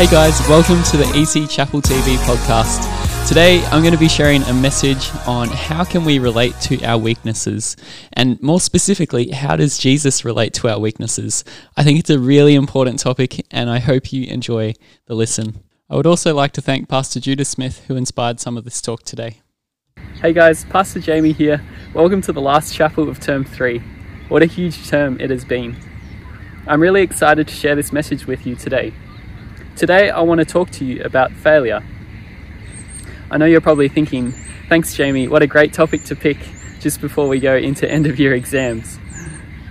Hey guys, welcome to the EC Chapel TV podcast. Today I'm going to be sharing a message on how can we relate to our weaknesses and more specifically how does Jesus relate to our weaknesses. I think it's a really important topic and I hope you enjoy the listen. I would also like to thank Pastor Judah Smith who inspired some of this talk today. Hey guys, Pastor Jamie here. Welcome to the last chapel of term 3. What a huge term it has been. I'm really excited to share this message with you today. Today, I want to talk to you about failure. I know you're probably thinking, thanks, Jamie, what a great topic to pick just before we go into end of year exams.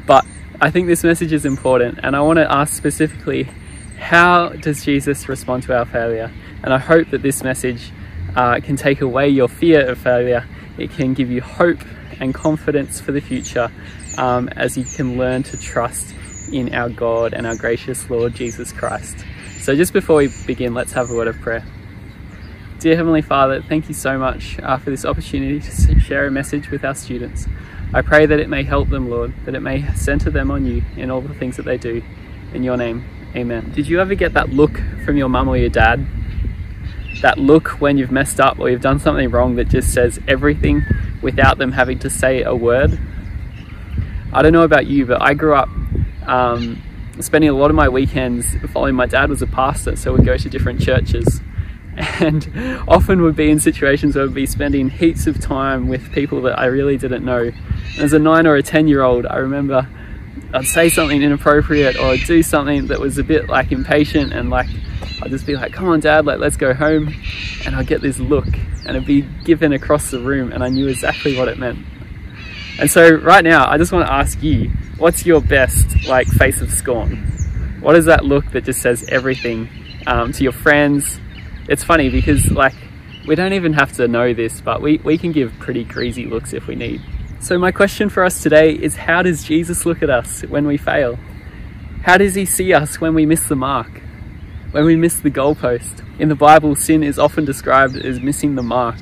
But I think this message is important, and I want to ask specifically how does Jesus respond to our failure? And I hope that this message uh, can take away your fear of failure, it can give you hope and confidence for the future um, as you can learn to trust in our God and our gracious Lord Jesus Christ. So, just before we begin, let's have a word of prayer. Dear Heavenly Father, thank you so much uh, for this opportunity to share a message with our students. I pray that it may help them, Lord, that it may center them on you in all the things that they do. In your name, amen. Did you ever get that look from your mum or your dad? That look when you've messed up or you've done something wrong that just says everything without them having to say a word? I don't know about you, but I grew up um, spending a lot of my weekends following my dad was a pastor, so we'd go to different churches. And often would be in situations where I'd be spending heaps of time with people that I really didn't know. As a nine or a 10 year old, I remember I'd say something inappropriate or I'd do something that was a bit like impatient and like I'd just be like, come on dad, like let's go home. And I'd get this look and it'd be given across the room and I knew exactly what it meant. And so right now, I just want to ask you, what's your best like face of scorn? What is that look that just says everything um, to your friends? It's funny because like we don't even have to know this, but we, we can give pretty greasy looks if we need. So my question for us today is how does Jesus look at us when we fail? How does he see us when we miss the mark? When we miss the goalpost? In the Bible, sin is often described as missing the mark.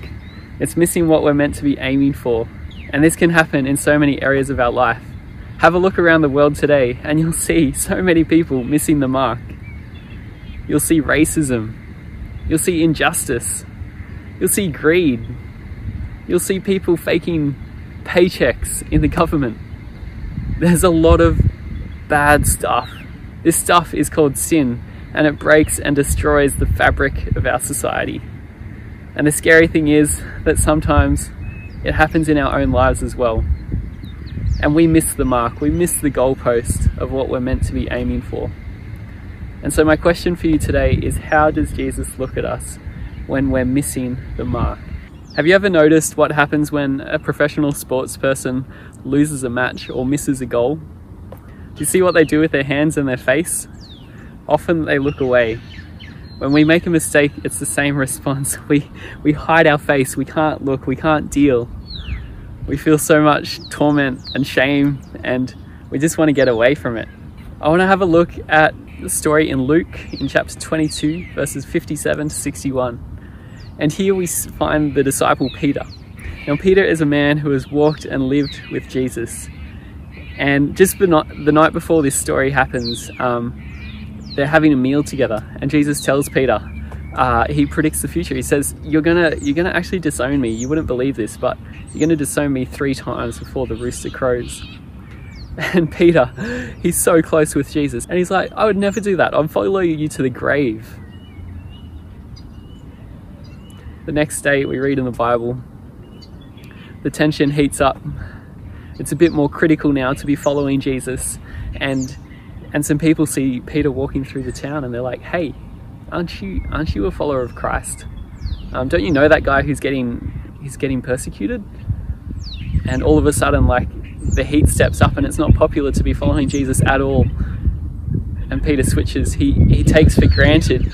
It's missing what we're meant to be aiming for. And this can happen in so many areas of our life. Have a look around the world today and you'll see so many people missing the mark. You'll see racism. You'll see injustice. You'll see greed. You'll see people faking paychecks in the government. There's a lot of bad stuff. This stuff is called sin and it breaks and destroys the fabric of our society. And the scary thing is that sometimes it happens in our own lives as well and we miss the mark, we miss the goalpost of what we're meant to be aiming for. And so, my question for you today is how does Jesus look at us when we're missing the mark? Have you ever noticed what happens when a professional sports person loses a match or misses a goal? Do you see what they do with their hands and their face? Often they look away. When we make a mistake, it's the same response. We, we hide our face, we can't look, we can't deal we feel so much torment and shame and we just want to get away from it. I want to have a look at the story in Luke in chapter 22, verses 57 to 61. And here we find the disciple Peter. Now, Peter is a man who has walked and lived with Jesus. And just the night, before this story happens, um, they're having a meal together, and Jesus tells Peter, uh, he predicts the future. He says, "You're gonna, you're gonna actually disown me. You wouldn't believe this, but you're gonna disown me three times before the rooster crows." And Peter, he's so close with Jesus, and he's like, "I would never do that. I'd follow you to the grave." The next day, we read in the Bible, the tension heats up. It's a bit more critical now to be following Jesus, and and some people see Peter walking through the town, and they're like, "Hey, aren't you aren't you a follower of Christ? Um, don't you know that guy who's getting he's getting persecuted? And all of a sudden, like the heat steps up, and it's not popular to be following Jesus at all. And Peter switches. He he takes for granted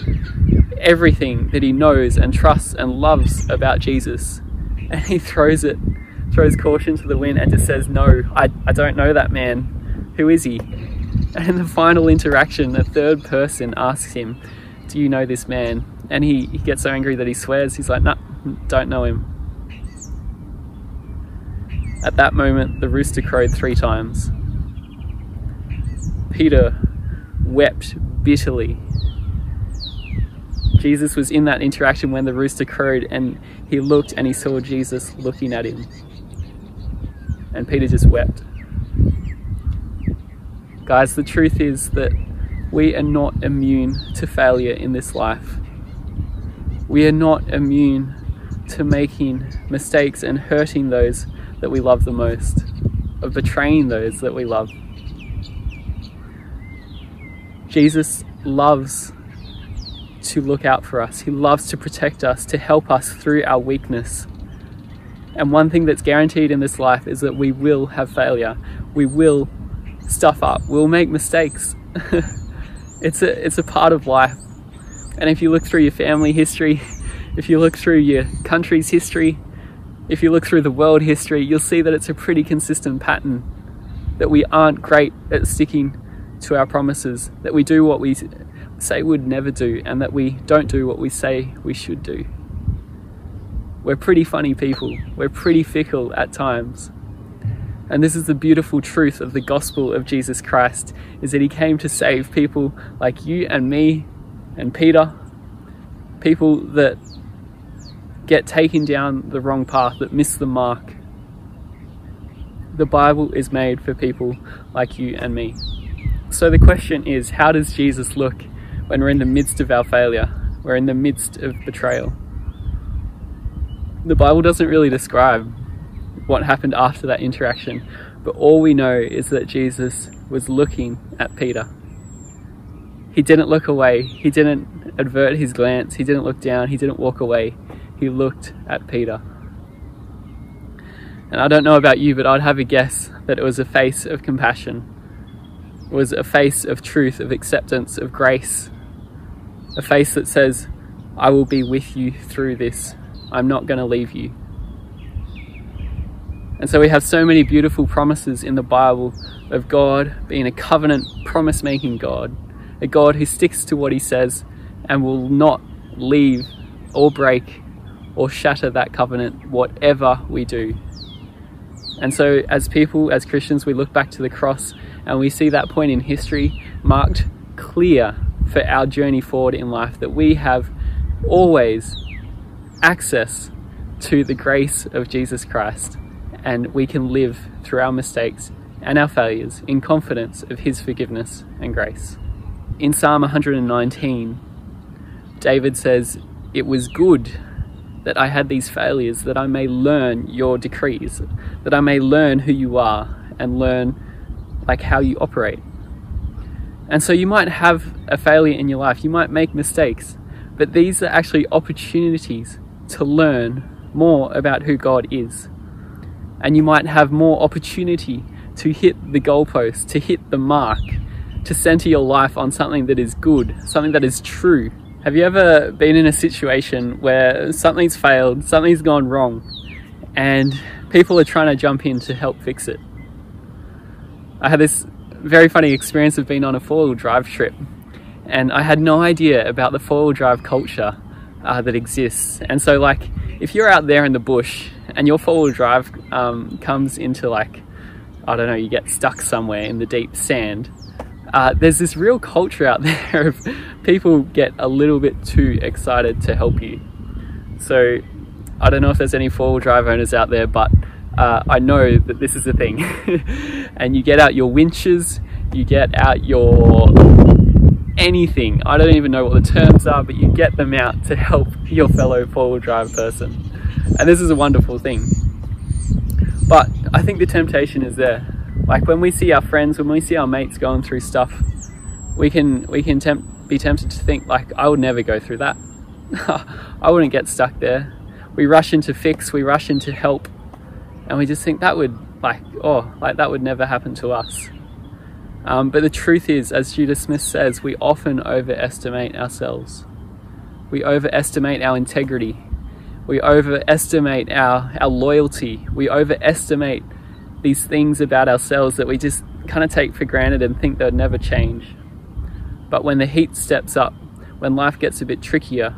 everything that he knows and trusts and loves about Jesus, and he throws it, throws caution to the wind, and just says, "No, I I don't know that man. Who is he?" And in the final interaction, the third person asks him, do you know this man? And he, he gets so angry that he swears. He's like, nah, don't know him. At that moment, the rooster crowed three times. Peter wept bitterly. Jesus was in that interaction when the rooster crowed and he looked and he saw Jesus looking at him. And Peter just wept. Guys, the truth is that we are not immune to failure in this life. We are not immune to making mistakes and hurting those that we love the most, of betraying those that we love. Jesus loves to look out for us. He loves to protect us, to help us through our weakness. And one thing that's guaranteed in this life is that we will have failure. We will stuff up. We'll make mistakes. it's a it's a part of life. And if you look through your family history, if you look through your country's history, if you look through the world history, you'll see that it's a pretty consistent pattern that we aren't great at sticking to our promises, that we do what we say we'd never do, and that we don't do what we say we should do. We're pretty funny people, we're pretty fickle at times. And this is the beautiful truth of the gospel of Jesus Christ is that he came to save people like you and me and Peter, people that get taken down the wrong path, that miss the mark. The Bible is made for people like you and me. So the question is, how does Jesus look when we're in the midst of our failure? We're in the midst of betrayal. The Bible doesn't really describe what happened after that interaction, but all we know is that Jesus was looking at Peter. He didn't look away, he didn't avert his glance, he didn't look down, he didn't walk away he looked at Peter. And I don't know about you, but I'd have a guess that it was a face of compassion. It was a face of truth, of acceptance, of grace. A face that says, I will be with you through this. I'm not going to leave you. And so we have so many beautiful promises in the Bible of God being a covenant promise making God, a God who sticks to what he says and will not leave or break or shatter that covenant, whatever we do. And so, as people, as Christians, we look back to the cross and we see that point in history marked clear for our journey forward in life that we have always access to the grace of Jesus Christ and we can live through our mistakes and our failures in confidence of His forgiveness and grace. In Psalm 119, David says, It was good that I had these failures, that I may learn your decrees, that I may learn who you are and learn like how you operate. And so you might have a failure in your life, you might make mistakes, but these are actually opportunities to learn more about who God is. And you might have more opportunity to hit the goalpost, to hit the mark, to center your life on something that is good, something that is true, have you ever been in a situation where something's failed, something's gone wrong, and people are trying to jump in to help fix it? I had this very funny experience of being on a four wheel drive trip, and I had no idea about the four wheel drive culture uh, that exists. And so, like, if you're out there in the bush and your four wheel drive um, comes into, like, I don't know, you get stuck somewhere in the deep sand, uh, there's this real culture out there of people get a little bit too excited to help you. So I don't know if there's any four-wheel drive owners out there, but uh, I know that this is a thing. and you get out your winches, you get out your anything. I don't even know what the terms are, but you get them out to help your fellow four-wheel drive person. And this is a wonderful thing. But I think the temptation is there. Like when we see our friends, when we see our mates going through stuff, we can we can tempt, be tempted to think like I would never go through that. I wouldn't get stuck there. We rush into fix, we rush into help, and we just think that would like oh like that would never happen to us. Um, but the truth is, as Judah Smith says, we often overestimate ourselves. We overestimate our integrity. We overestimate our, our loyalty. We overestimate these things about ourselves that we just kind of take for granted and think they'll never change. But when the heat steps up, when life gets a bit trickier,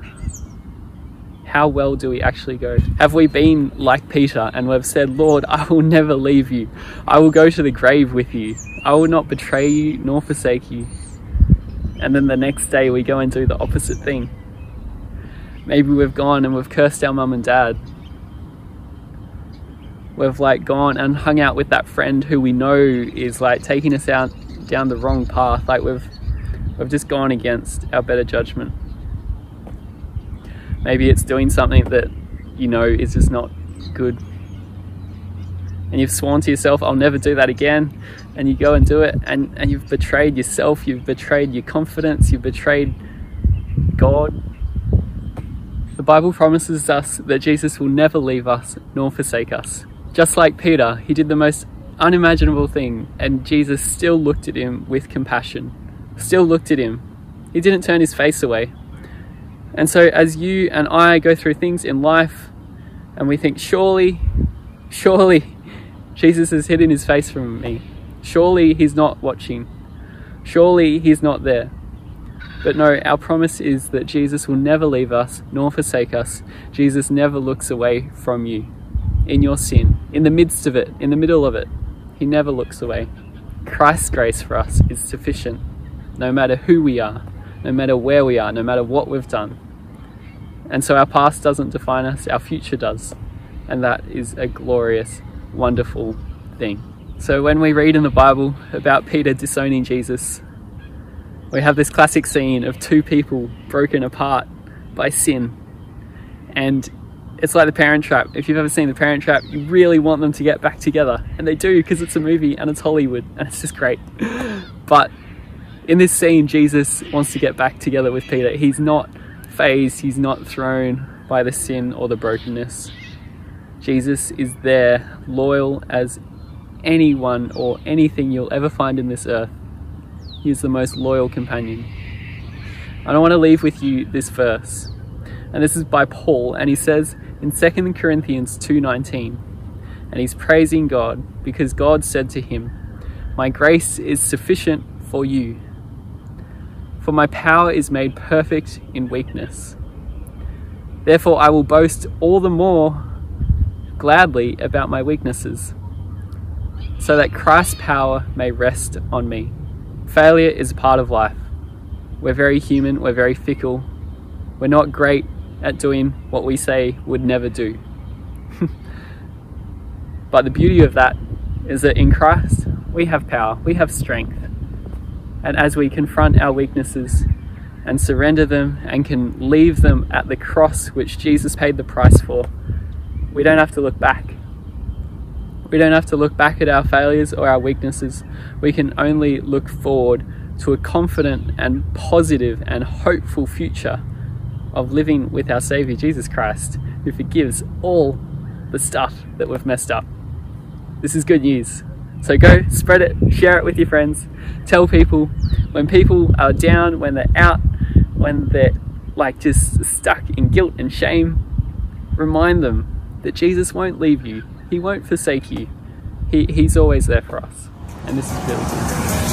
how well do we actually go? Have we been like Peter and we've said, Lord, I will never leave you. I will go to the grave with you. I will not betray you nor forsake you. And then the next day we go and do the opposite thing. Maybe we've gone and we've cursed our mum and dad. We've like gone and hung out with that friend who we know is like taking us out down the wrong path. Like we've we've just gone against our better judgment. Maybe it's doing something that you know is just not good. And you've sworn to yourself, I'll never do that again. And you go and do it, and, and you've betrayed yourself, you've betrayed your confidence, you've betrayed God. Bible promises us that Jesus will never leave us nor forsake us. Just like Peter, he did the most unimaginable thing, and Jesus still looked at him with compassion, still looked at him. He didn't turn his face away. And so, as you and I go through things in life, and we think, surely, surely, Jesus has hidden his face from me. Surely he's not watching. Surely he's not there. But no, our promise is that Jesus will never leave us nor forsake us. Jesus never looks away from you in your sin, in the midst of it, in the middle of it. He never looks away. Christ's grace for us is sufficient, no matter who we are, no matter where we are, no matter what we've done. And so our past doesn't define us, our future does. And that is a glorious, wonderful thing. So when we read in the Bible about Peter disowning Jesus, we have this classic scene of two people broken apart by sin. And it's like the Parent Trap. If you've ever seen the Parent Trap, you really want them to get back together. And they do because it's a movie and it's Hollywood and it's just great. But in this scene, Jesus wants to get back together with Peter. He's not fazed, he's not thrown by the sin or the brokenness. Jesus is there, loyal as anyone or anything you'll ever find in this earth. He is the most loyal companion. And I want to leave with you this verse. And this is by Paul, and he says in 2 Corinthians 2:19, and he's praising God because God said to him, "My grace is sufficient for you, for my power is made perfect in weakness. Therefore I will boast all the more gladly about my weaknesses, so that Christ's power may rest on me." Failure is a part of life. We're very human, we're very fickle. We're not great at doing what we say would never do. but the beauty of that is that in Christ, we have power, we have strength. And as we confront our weaknesses and surrender them and can leave them at the cross which Jesus paid the price for, we don't have to look back. We don't have to look back at our failures or our weaknesses. We can only look forward to a confident and positive and hopeful future of living with our Savior Jesus Christ, who forgives all the stuff that we've messed up. This is good news. So go spread it, share it with your friends, tell people when people are down, when they're out, when they're like just stuck in guilt and shame, remind them that Jesus won't leave you, He won't forsake you. He, he's always there for us. And this is really good.